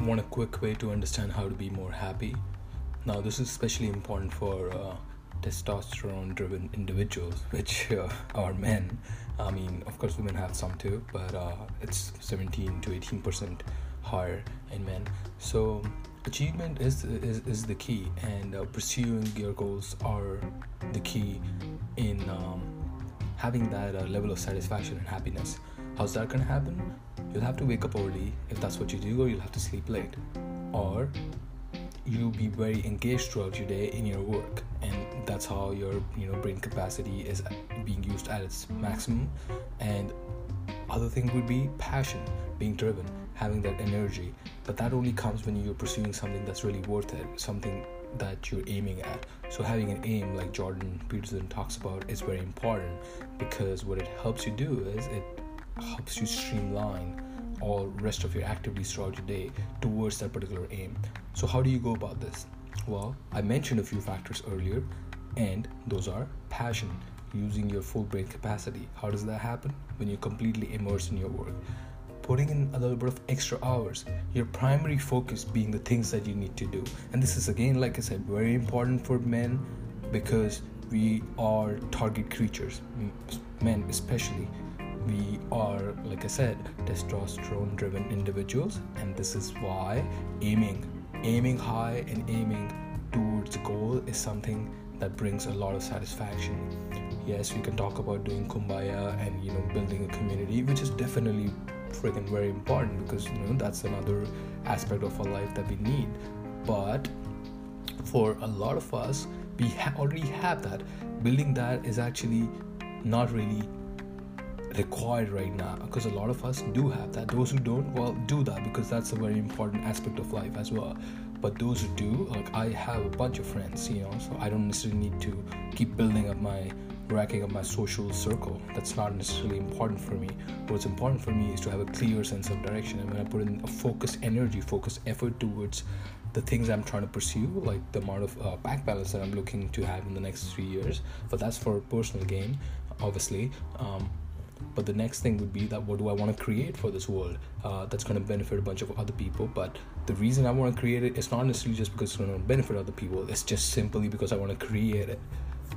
want a quick way to understand how to be more happy. Now, this is especially important for uh, testosterone driven individuals, which uh, are men. I mean, of course, women have some too, but uh, it's 17 to 18% higher in men. So, achievement is, is, is the key, and uh, pursuing your goals are the key in um, having that uh, level of satisfaction and happiness. How's that gonna happen? You'll have to wake up early. If that's what you do, or you'll have to sleep late, or you'll be very engaged throughout your day in your work. And that's how your you know brain capacity is being used at its maximum. And other thing would be passion being driven having that energy. But that only comes when you're pursuing something that's really worth it something that you're aiming at. So having an aim like jordan peterson talks about is very important. Because what it helps you do is it helps you streamline all rest of your activities throughout your day towards that particular aim. So how do you go about this? Well i mentioned a few factors earlier and those are passion using your full brain capacity. How does that happen? When you're completely immersed in your work. Putting in a little bit of extra hours your primary focus being the things that you need to do. And this is again like i said very important for men because we are target creatures men especially we are like i said testosterone driven individuals and this is why aiming aiming high and aiming towards goal is something that brings a lot of satisfaction. Yes we can talk about doing kumbaya and you know building a community which is definitely freaking very important because you know that's another aspect of our life that we need. But for a lot of us we ha- already have that. Building that is actually not really required right now because a lot of us do have that. Those who don't well do that because that's a very important aspect of life as well. But those who do like i have a bunch of friends you know so i don't necessarily need to keep building up my racking up my social circle. That's not necessarily important for me. What's important for me is to have a clear sense of direction. And when i put in a focused energy focused effort towards the things i'm trying to pursue like the amount of uh, back balance that i'm looking to have in the next three years. But that's for personal gain obviously. Um, but the next thing would be that what do i want to create for this world? Uh, that's going to benefit a bunch of other people but the reason i want to create it it's not necessarily just because it's going to benefit other people it's just simply because i want to create it.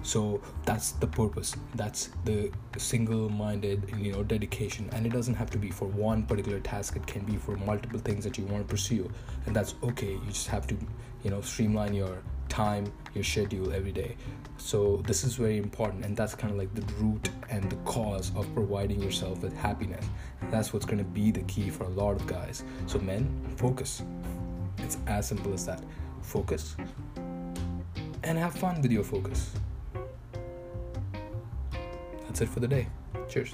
So that's the purpose. That's the single-minded you know dedication. And it doesn't have to be for one particular task it can be for multiple things that you want to pursue. And that's okay you just have to you know streamline your time your schedule every day. So this is very important and that's kind of like the root and the cause of providing yourself with happiness. That's what's going to be the key for a lot of guys. So men focus. It's as simple as that. Focus. And have fun with your focus. That's it for the day. Cheers